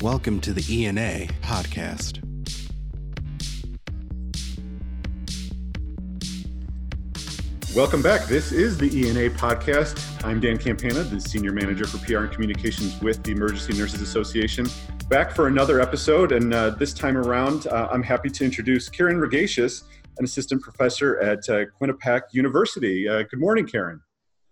Welcome to the ENA podcast. Welcome back. This is the ENA podcast. I'm Dan Campana, the Senior Manager for PR and Communications with the Emergency Nurses Association. Back for another episode, and uh, this time around, uh, I'm happy to introduce Karen Ragaisis, an assistant professor at uh, Quinnipiac University. Uh, good morning, Karen.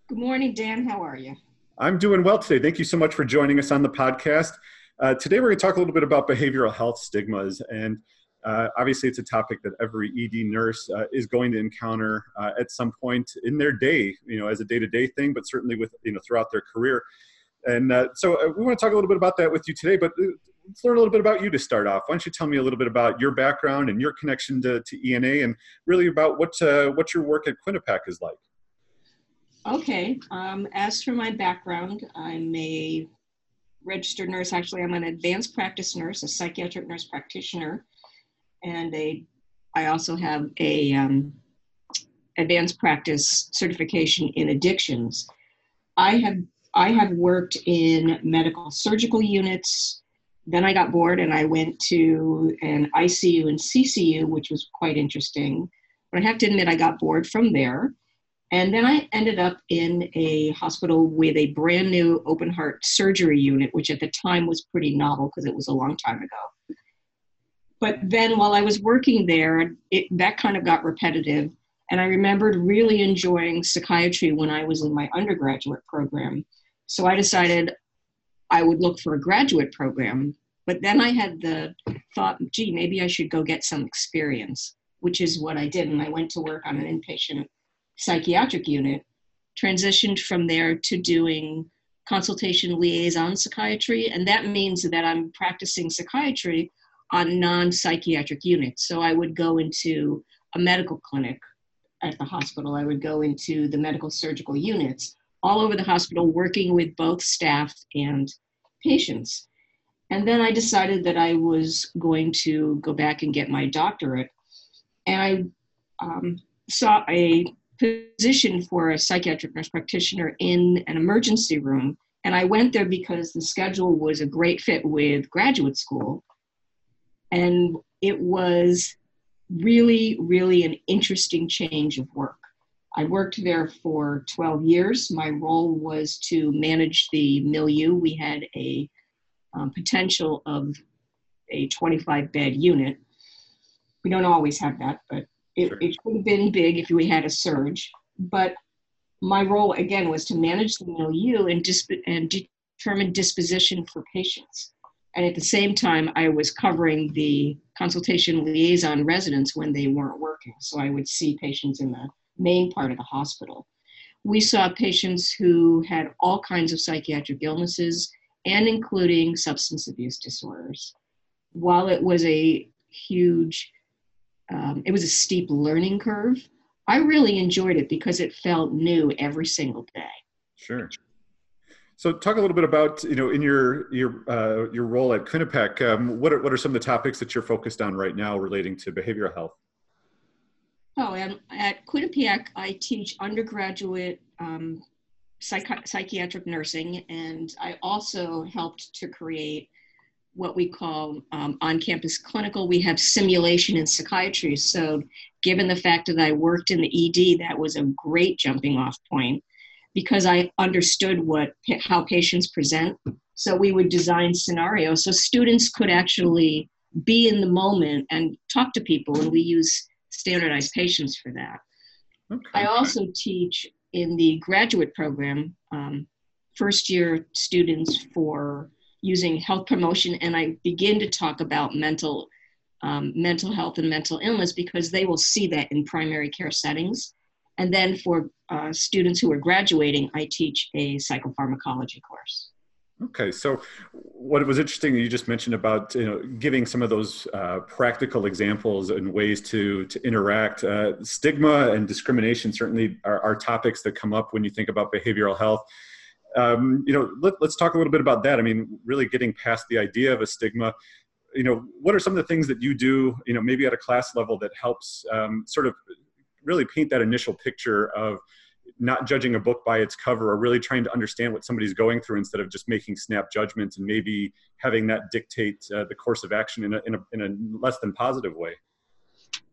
Good morning, Dan. How are you? I'm doing well today. Thank you so much for joining us on the podcast. Uh, today, we're going to talk a little bit about behavioral health stigmas. And uh, obviously, it's a topic that every ED nurse uh, is going to encounter uh, at some point in their day, you know, as a day to day thing, but certainly with, you know, throughout their career. And uh, so uh, we want to talk a little bit about that with you today, but let's learn a little bit about you to start off. Why don't you tell me a little bit about your background and your connection to, to ENA and really about what, what your work at Quinnipiac is like? Okay. Um, as for my background, I'm a registered nurse. Actually, I'm an advanced practice nurse, a psychiatric nurse practitioner, and a. I also have a um, advanced practice certification in addictions. I have I have worked in medical surgical units. Then I got bored and I went to an ICU and CCU, which was quite interesting. But I have to admit, I got bored from there. And then I ended up in a hospital with a brand new open heart surgery unit, which at the time was pretty novel because it was a long time ago. But then while I was working there, it, that kind of got repetitive. And I remembered really enjoying psychiatry when I was in my undergraduate program. So I decided I would look for a graduate program. But then I had the thought, gee, maybe I should go get some experience, which is what I did. And I went to work on an inpatient psychiatric unit, transitioned from there to doing consultation liaison psychiatry. And that means that I'm practicing psychiatry on non psychiatric units. So I would go into a medical clinic at the hospital, I would go into the medical surgical units all over the hospital, working with both staff and patients. And then I decided that I was going to go back and get my doctorate. And I um, saw a position for a psychiatric nurse practitioner in an emergency room. And I went there because the schedule was a great fit with graduate school. And it was really, really an interesting change of work. I worked there for 12 years. My role was to manage the milieu. We had a um, potential of a 25 bed unit. We don't always have that, but it, sure. it could have been big if we had a surge, but my role again was to manage the milieu and, disp- and determine disposition for patients. And at the same time, I was covering the consultation liaison residents when they weren't working. So I would see patients in the main part of the hospital. We saw patients who had all kinds of psychiatric illnesses and including substance abuse disorders. While it was a huge um, it was a steep learning curve. I really enjoyed it because it felt new every single day. Sure. So, talk a little bit about you know in your your uh, your role at Quinnipiac. Um, what are what are some of the topics that you're focused on right now relating to behavioral health? Oh, and at Quinnipiac, I teach undergraduate um, psychi- psychiatric nursing, and I also helped to create what we call um, on campus clinical. We have simulation in psychiatry. So, given the fact that I worked in the ED, that was a great jumping off point because I understood what how patients present. So, we would design scenarios so students could actually be in the moment and talk to people, and we use standardized patients for that. Okay. I also teach in the graduate program um, first year students for using health promotion and I begin to talk about mental um, mental health and mental illness because they will see that in primary care settings. And then for uh, students who are graduating, I teach a psychopharmacology course. Okay, so what was interesting you just mentioned about you know giving some of those uh, practical examples and ways to to interact. Uh, stigma and discrimination certainly are, are topics that come up when you think about behavioral health um, you know, let, us talk a little bit about that. I mean, really getting past the idea of a stigma. You know, what are some of the things that you do? You know, maybe at a class level that helps um, sort of really paint that initial picture of not judging a book by its cover or really trying to understand what somebody's going through instead of just making snap judgments and maybe having that dictate uh, the course of action in a, in, a, in a less than positive way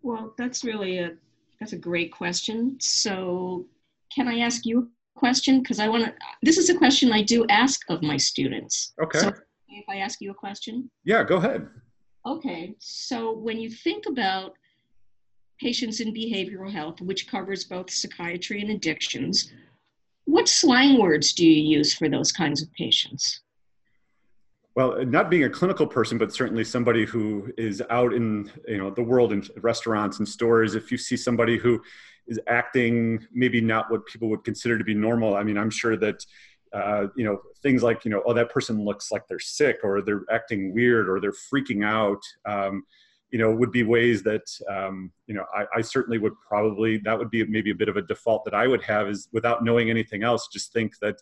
well that's really a that's a great question so can i ask you question because i want to this is a question i do ask of my students okay so if i ask you a question yeah go ahead okay so when you think about patients in behavioral health, which covers both psychiatry and addictions. What slang words do you use for those kinds of patients? Well, not being a clinical person, but certainly somebody who is out in you know the world in restaurants and stores. If you see somebody who is acting maybe not what people would consider to be normal, I mean, I'm sure that uh, you know things like you know oh that person looks like they're sick or they're acting weird or they're freaking out. Um, you know would be ways that um, you know I, I, certainly would probably that would be maybe a bit of a default that i would have is without knowing anything else just think that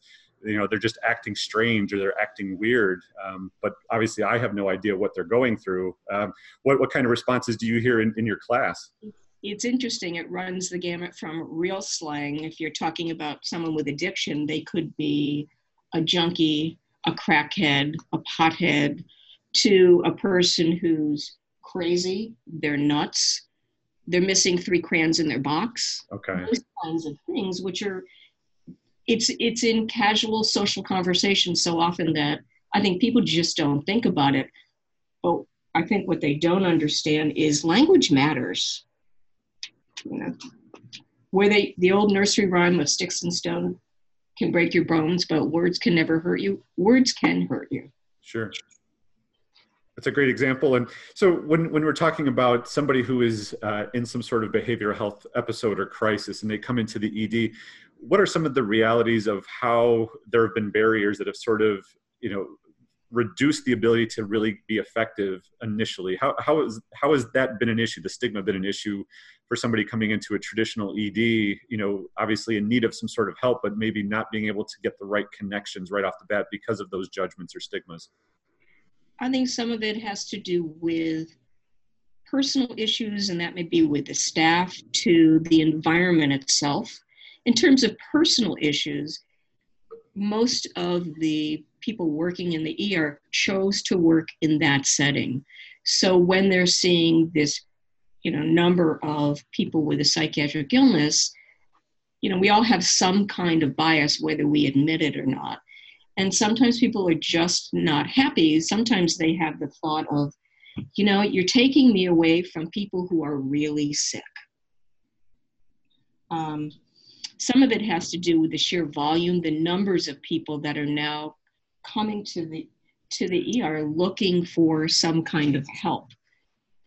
you know they're just acting strange or they're acting weird. Um, but obviously i have no idea what they're going through. Um, what, what kind of responses do you hear in, in your class? It's interesting. It runs the gamut from real slang. If you're talking about someone with addiction they could be a junkie a crackhead a pothead to a person who's crazy, they're nuts, they're missing three crayons in their box. Okay. Those kinds of things, which are it's it's in casual social conversations so often that I think people just don't think about it. But I think what they don't understand is language matters. You know, where they the old nursery rhyme of sticks and stone can break your bones, but words can never hurt you. Words can hurt you. Sure. That's a great example. And so when, when we're talking about somebody who is uh, in some sort of behavioral health episode or crisis and they come into the ED, what are some of the realities of how there have been barriers that have sort of, you know, reduced the ability to really be effective initially? How, how, is, how has that been an issue, the stigma been an issue for somebody coming into a traditional ED, you know, obviously in need of some sort of help, but maybe not being able to get the right connections right off the bat because of those judgments or stigmas? I think some of it has to do with personal issues, and that may be with the staff to the environment itself. In terms of personal issues, most of the people working in the ER chose to work in that setting. So when they're seeing this, you know, number of people with a psychiatric illness, you know, we all have some kind of bias, whether we admit it or not. And sometimes people are just not happy. Sometimes they have the thought of, you know, you're taking me away from people who are really sick. Um, some of it has to do with the sheer volume, the numbers of people that are now coming to the to the ER looking for some kind of help.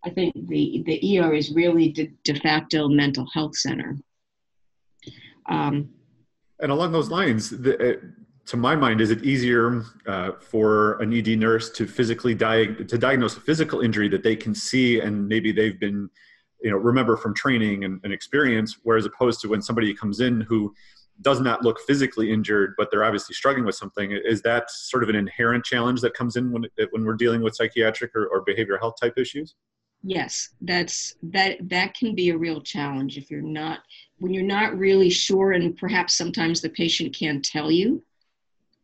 I think the, the ER is really de, de facto mental health center. Um, and along those lines, the, to my mind, is it easier uh, for an ED nurse to physically diag- to diagnose a physical injury that they can see and maybe they've been, you know, remember from training and, and experience, whereas opposed to when somebody comes in who does not look physically injured, but they're obviously struggling with something. Is that sort of an inherent challenge that comes in when when we're dealing with psychiatric or, or behavioral health type issues? Yes, that's that that can be a real challenge if you're not when you're not really sure, and perhaps sometimes the patient can't tell you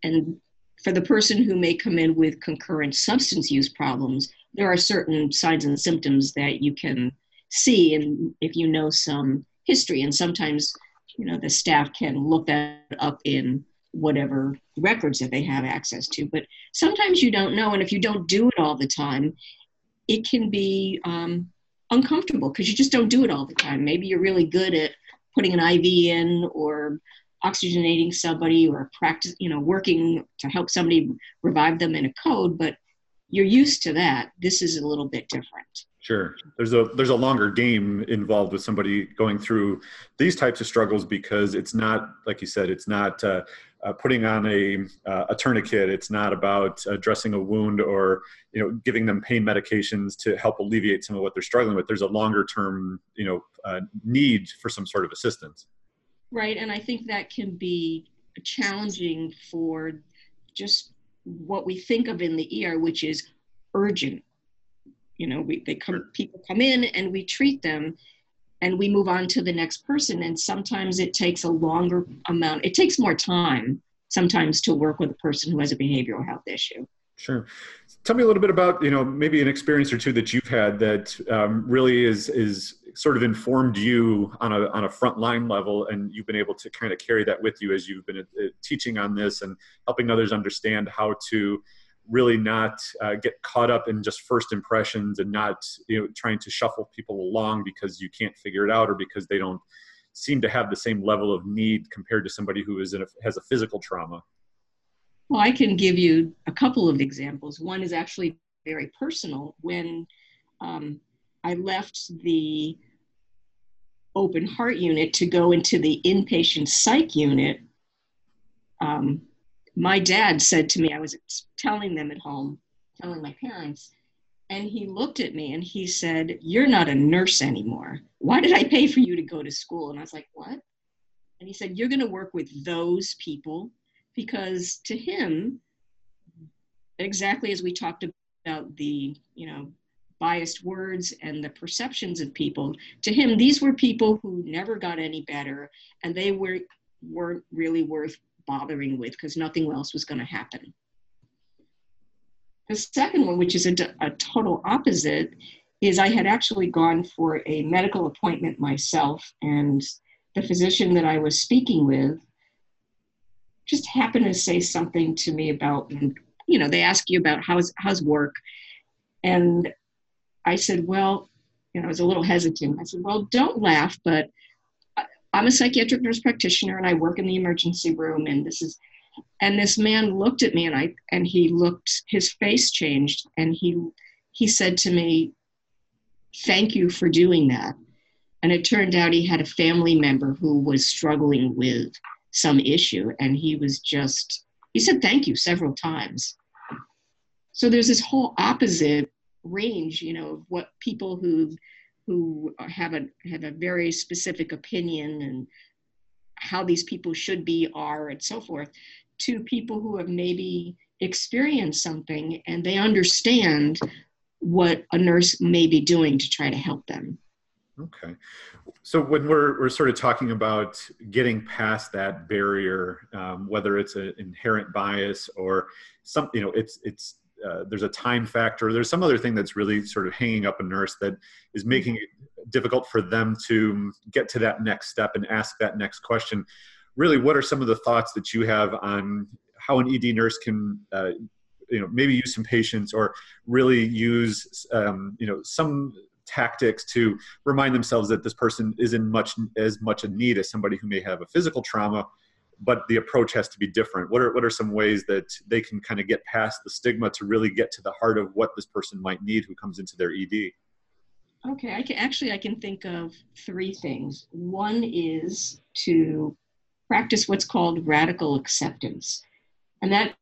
and for the person who may come in with concurrent substance use problems, there are certain signs and symptoms that you can see, and if you know some history, and sometimes you know the staff can look that up in whatever records that they have access to. But sometimes you don't know, and if you don't do it all the time, it can be um, uncomfortable because you just don't do it all the time. Maybe you're really good at putting an IV in or oxygenating somebody or practice, you know, working to help somebody revive them in a code, but you're used to that. This is a little bit different. Sure. There's a there's a longer game involved with somebody going through these types of struggles because it's not like you said it's not uh, uh, putting on a uh, a tourniquet. It's not about dressing a wound or you know giving them pain medications to help alleviate some of what they're struggling with. There's a longer term you know uh, need for some sort of assistance. Right, and I think that can be challenging for just what we think of in the ER, which is urgent. You know, we they come people come in and we treat them, and we move on to the next person. And sometimes it takes a longer amount, it takes more time sometimes to work with a person who has a behavioral health issue. Sure. Tell me a little bit about, you know, maybe an experience or two that you've had that um, really is, is sort of informed you on a, on a frontline level and you've been able to kind of carry that with you as you've been uh, teaching on this and helping others understand how to really not uh, get caught up in just first impressions and not you know trying to shuffle people along because you can't figure it out or because they don't seem to have the same level of need compared to somebody who is in a, has a physical trauma. Well i can give you a couple of examples. One is actually very personal. When um, i left the open heart unit to go into the inpatient psych unit um, my dad said to me, I was telling them at home, telling my parents, and he looked at me and he said, You're not a nurse anymore. Why did I pay for you to go to school? And I was like, What? And he said, You're going to work with those people because to him, exactly as we talked about the, you know, biased words and the perceptions of people, to him, these were people who never got any better and they were, weren't really worth bothering with because nothing else was going to happen. The second one, which is a, a total opposite, is I had actually gone for a medical appointment myself, and the physician that I was speaking with just happened to say something to me about, you know, they ask you about how's how's work, and I said, well, you know, I was a little hesitant. I said, well, don't laugh, but I'm a psychiatric nurse practitioner and I work in the emergency room and this is and this man looked at me and I and he looked his face changed and he he said to me thank you for doing that. And it turned out he had a family member who was struggling with some issue and he was just he said thank you several times. So there's this whole opposite range you know of what people who who have a have a very specific opinion and how these people should be are and so forth to people who have maybe experienced something and they understand what a nurse may be doing to try to help them. Okay. So when we're, we're sort of talking about getting past that barrier um, whether it's an inherent bias or some you know it's it's uh, there's a time factor. There's some other thing that's really sort of hanging up a nurse that is making it difficult for them to get to that next step and ask that next question. Really, what are some of the thoughts that you have on how an ED nurse can, uh, you know, maybe use some patience or really use, um, you know, some tactics to remind themselves that this person isn't much as much a need as somebody who may have a physical trauma but the approach has to be different. What are what are some ways that they can kind of get past the stigma to really get to the heart of what this person might need who comes into their ED? Okay, I can actually I can think of three things. One is to practice what's called radical acceptance, and that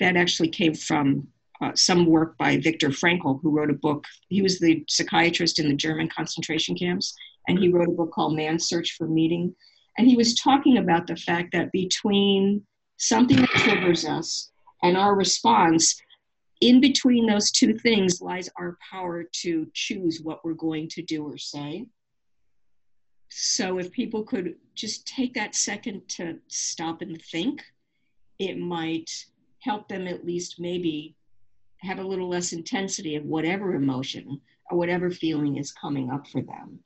that actually came from uh, some work by Viktor Frankl, who wrote a book. He was the psychiatrist in the German concentration camps, and he wrote a book called Man's Search for Meaning and he was talking about the fact that between something that triggers us and our response, in between those two things lies our power to choose what we're going to do or say. So if people could just take that second to stop and think, it might help them at least maybe have a little less intensity of whatever emotion or whatever feeling is coming up for them.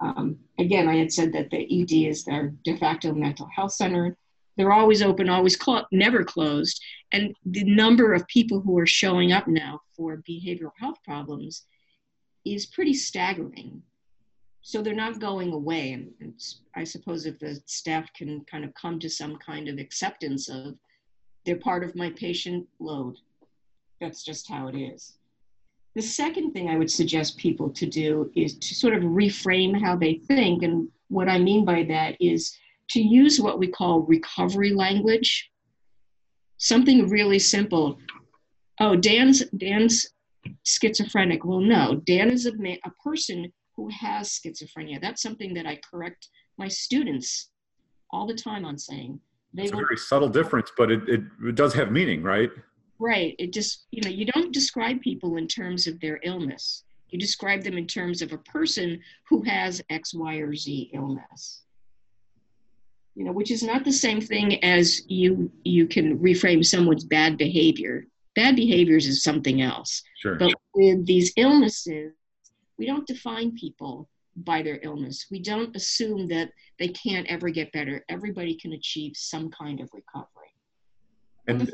Um, again, I had said that the ED is their de facto mental health center. They're always open, always clo- never closed. And the number of people who are showing up now for behavioral health problems is pretty staggering. So they're not going away. And I suppose if the staff can kind of come to some kind of acceptance of they're part of my patient load, that's just how it is. The second thing I would suggest people to do is to sort of reframe how they think. And what I mean by that is to use what we call recovery language. Something really simple. Oh, Dan's Dan's schizophrenic. Well, no, Dan is a, a person who has schizophrenia. That's something that I correct my students all the time on saying. They it's a very subtle difference, but it, it, it does have meaning, right? Right. It just, you know, you don't describe people in terms of their illness. You describe them in terms of a person who has X, Y, or Z illness. You know, which is not the same thing as you you can reframe someone's bad behavior. Bad behaviors is something else. Sure. But with these illnesses, we don't define people by their illness. We don't assume that they can't ever get better. Everybody can achieve some kind of recovery. And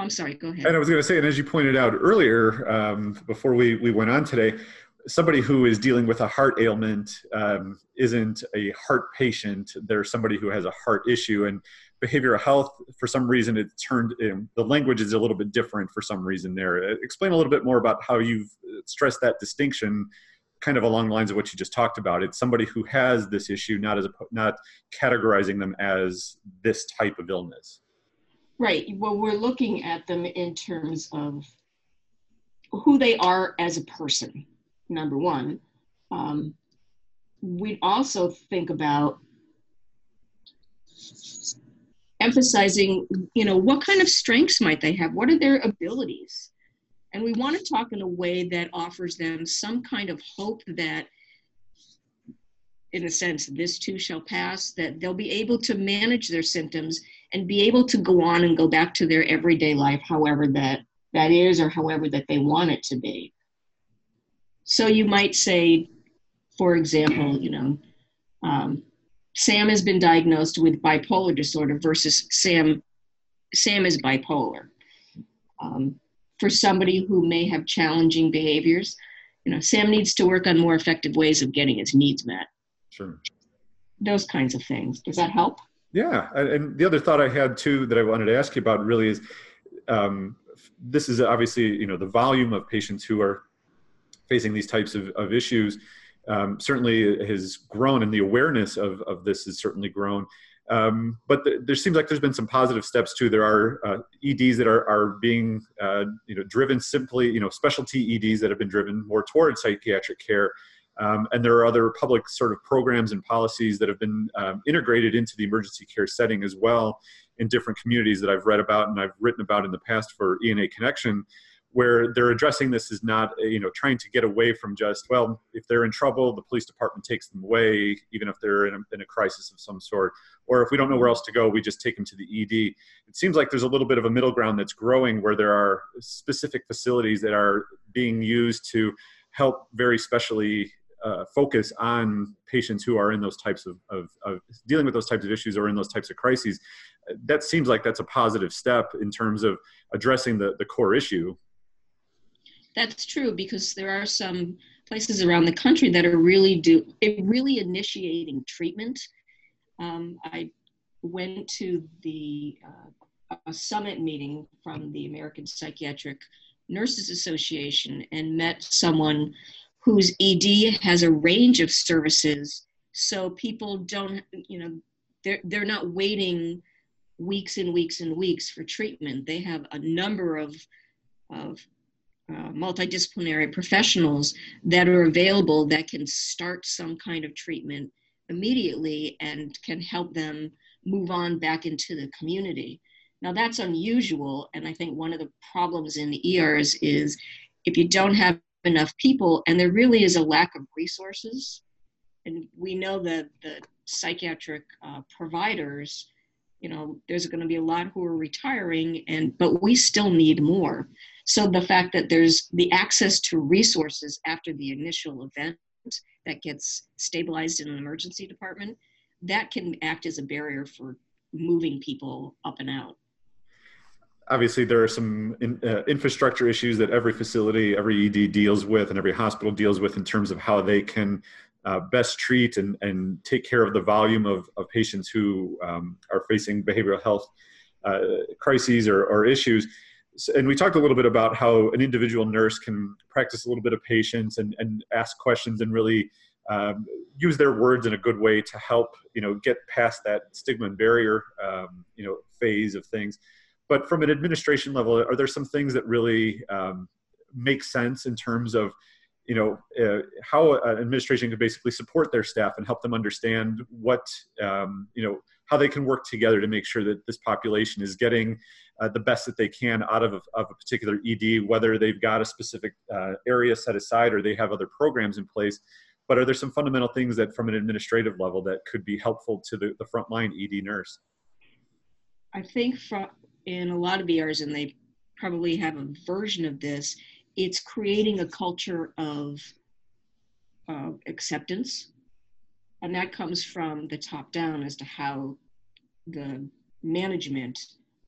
I'm sorry, go ahead. And I was going to say, and as you pointed out earlier, um, before we, we went on today, somebody who is dealing with a heart ailment um, isn't a heart patient. They're somebody who has a heart issue. And behavioral health, for some reason, it turned in, the language is a little bit different for some reason there. Uh, explain a little bit more about how you've stressed that distinction kind of along the lines of what you just talked about. It's somebody who has this issue, not as a, not categorizing them as this type of illness. Right. Well, we're looking at them in terms of who they are as a person, number one. Um, we also think about emphasizing, you know, what kind of strengths might they have? What are their abilities? And we want to talk in a way that offers them some kind of hope that, in a sense, this too shall pass, that they'll be able to manage their symptoms and be able to go on and go back to their everyday life, however that that is, or however that they want it to be. So you might say, for example, you know, um, Sam has been diagnosed with bipolar disorder versus Sam, Sam is bipolar. Um, for somebody who may have challenging behaviors, you know, Sam needs to work on more effective ways of getting his needs met. Sure. Those kinds of things. Does that help? Yeah, and the other thought I had too that I wanted to ask you about really is, um, this is obviously you know the volume of patients who are facing these types of, of issues um, certainly has grown, and the awareness of of this has certainly grown. Um, but the, there seems like there's been some positive steps too. There are uh, EDs that are, are being uh, you know driven simply, you know, specialty EDs that have been driven more towards psychiatric care. Um, and there are other public sort of programs and policies that have been um, integrated into the emergency care setting as well in different communities that I've read about and I've written about in the past for ENA Connection, where they're addressing this is not, you know, trying to get away from just, well, if they're in trouble, the police department takes them away, even if they're in a, in a crisis of some sort. Or if we don't know where else to go, we just take them to the ED. It seems like there's a little bit of a middle ground that's growing where there are specific facilities that are being used to help very specially uh, focus on patients who are in those types of, of, of, dealing with those types of issues or in those types of crises. That seems like that's a positive step in terms of addressing the, the core issue. That's true because there are some places around the country that are really do really initiating treatment. Um, I went to the uh, a summit meeting from the American Psychiatric Nurses Association and met someone whose ED has a range of services. So people don't, you know, they're, they're not waiting weeks and weeks and weeks for treatment. They have a number of, of uh, multidisciplinary professionals that are available that can start some kind of treatment immediately and can help them move on back into the community. Now that's unusual, and I think one of the problems in the ERs is if you don't have enough people, and there really is a lack of resources. And we know that the psychiatric uh, providers, you know, there's going to be a lot who are retiring, and but we still need more. So the fact that there's the access to resources after the initial event that gets stabilized in an emergency department, that can act as a barrier for moving people up and out obviously there are some in, uh, infrastructure issues that every facility every ed deals with and every hospital deals with in terms of how they can uh, best treat and, and take care of the volume of, of patients who um, are facing behavioral health uh, crises or, or issues. And we talked a little bit about how an individual nurse can practice a little bit of patience and, and ask questions and really um, use their words in a good way to help you know get past that stigma and barrier um, you know phase of things but from an administration level, are there some things that really um, make sense in terms of you know uh, how an administration can basically support their staff and help them understand what um, you know how they can work together to make sure that this population is getting uh, the best that they can out of, of a particular ED, whether they've got a specific uh, area set aside or they have other programs in place. But are there some fundamental things that, from an administrative level, that could be helpful to the, the frontline ED nurse? I think from, in a lot of ERs, and they probably have a version of this, it's creating a culture of uh, acceptance. And that comes from the top down as to how the management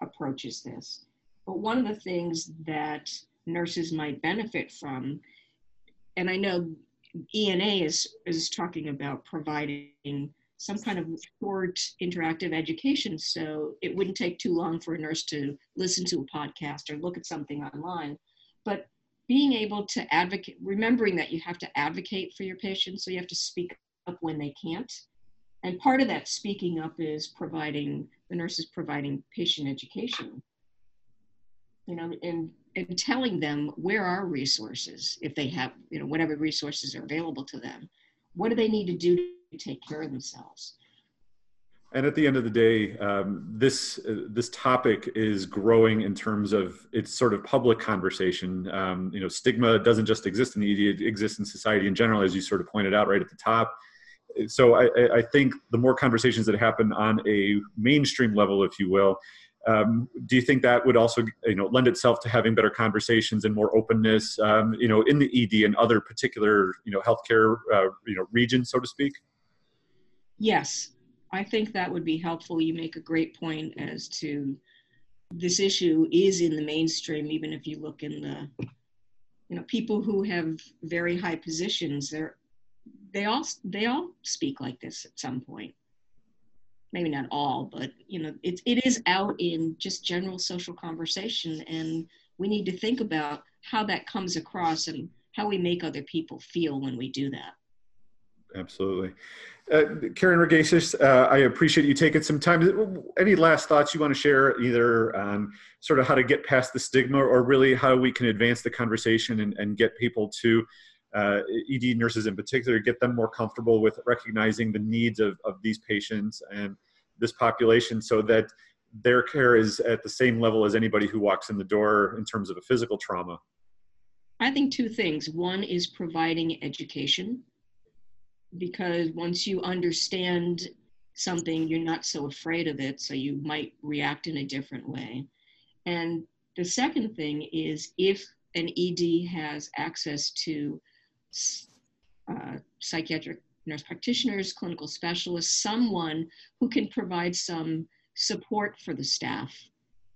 approaches this. But one of the things that nurses might benefit from, and I know ENA is, is talking about providing some kind of short interactive education so it wouldn't take too long for a nurse to listen to a podcast or look at something online. But being able to advocate, remembering that you have to advocate for your patients, so you have to speak up when they can't. And part of that speaking up is providing, the nurses providing patient education. You know, and, and telling them where are resources if they have, you know, whatever resources are available to them. What do they need to do take care of themselves? And at the end of the day, um, this uh, this topic is growing in terms of its sort of public conversation. Um, you know, stigma doesn't just exist in the ED; it exists in society in general, as you sort of pointed out right at the top. So I, I think the more conversations that happen on a mainstream level, if you will, um, do you think that would also you know lend itself to having better conversations and more openness um, you know in the ed and other particular you know healthcare uh, you know regions so to speak yes I think that would be helpful. You make a great point as to this issue is in the mainstream, even if you look in the, you know, people who have very high positions, they're, they all, they all speak like this at some point. Maybe not all, but you know, it, it is out in just general social conversation. And we need to think about how that comes across and how we make other people feel when we do that. Absolutely. Uh, Karen Ragaisis, uh, I appreciate you taking some time. Any last thoughts you want to share, either on sort of how to get past the stigma or really how we can advance the conversation and, and get people to, uh, ED nurses in particular, get them more comfortable with recognizing the needs of, of these patients and this population so that their care is at the same level as anybody who walks in the door in terms of a physical trauma? I think two things. One is providing education because once you understand something, you're not so afraid of it, so you might react in a different way. And the second thing is if an ED has access to uh, psychiatric nurse practitioners, clinical specialists, someone who can provide some support for the staff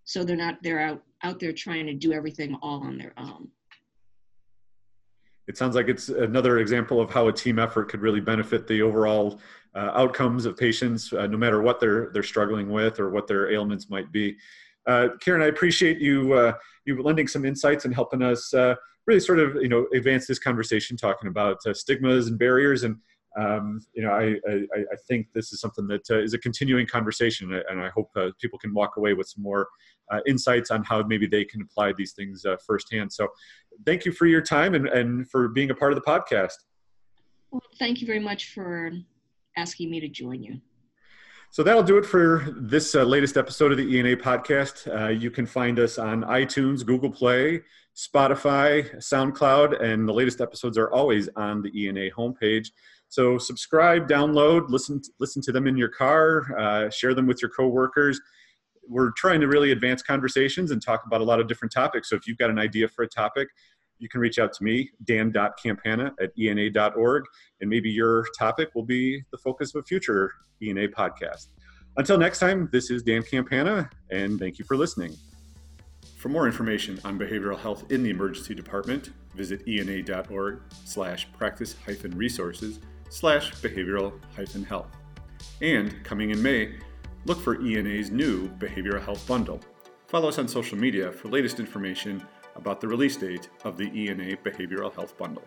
so they're not they're out out there trying to do everything all on their own it sounds like it's another example of how a team effort could really benefit the overall uh, outcomes of patients, uh, no matter what they're they're struggling with or what their ailments might be. Uh, Karen, I appreciate you uh, you lending some insights and helping us uh, really sort of you know advance this conversation, talking about uh, stigmas and barriers and um, you know, I, I, I, think this is something that is a continuing conversation, and I hope people can walk away with some more insights on how maybe they can apply these things firsthand. So, thank you for your time and, and for being a part of the podcast. Well, thank you very much for asking me to join you. So that'll do it for this uh, latest episode of the ENA podcast. Uh, you can find us on iTunes, Google Play, Spotify, SoundCloud, and the latest episodes are always on the ENA homepage. So subscribe, download, listen, listen to them in your car, uh, share them with your coworkers. We're trying to really advance conversations and talk about a lot of different topics. So if you've got an idea for a topic, you can reach out to me, dan.campana at ena.org, and maybe your topic will be the focus of a future ENA podcast. Until next time, this is Dan Campana, and thank you for listening. For more information on behavioral health in the emergency department, visit ena.org slash practice hyphen resources slash behavioral hyphen health. And coming in May, look for ENA's new behavioral health bundle. Follow us on social media for latest information about the release date of the ENA Behavioral Health Bundle.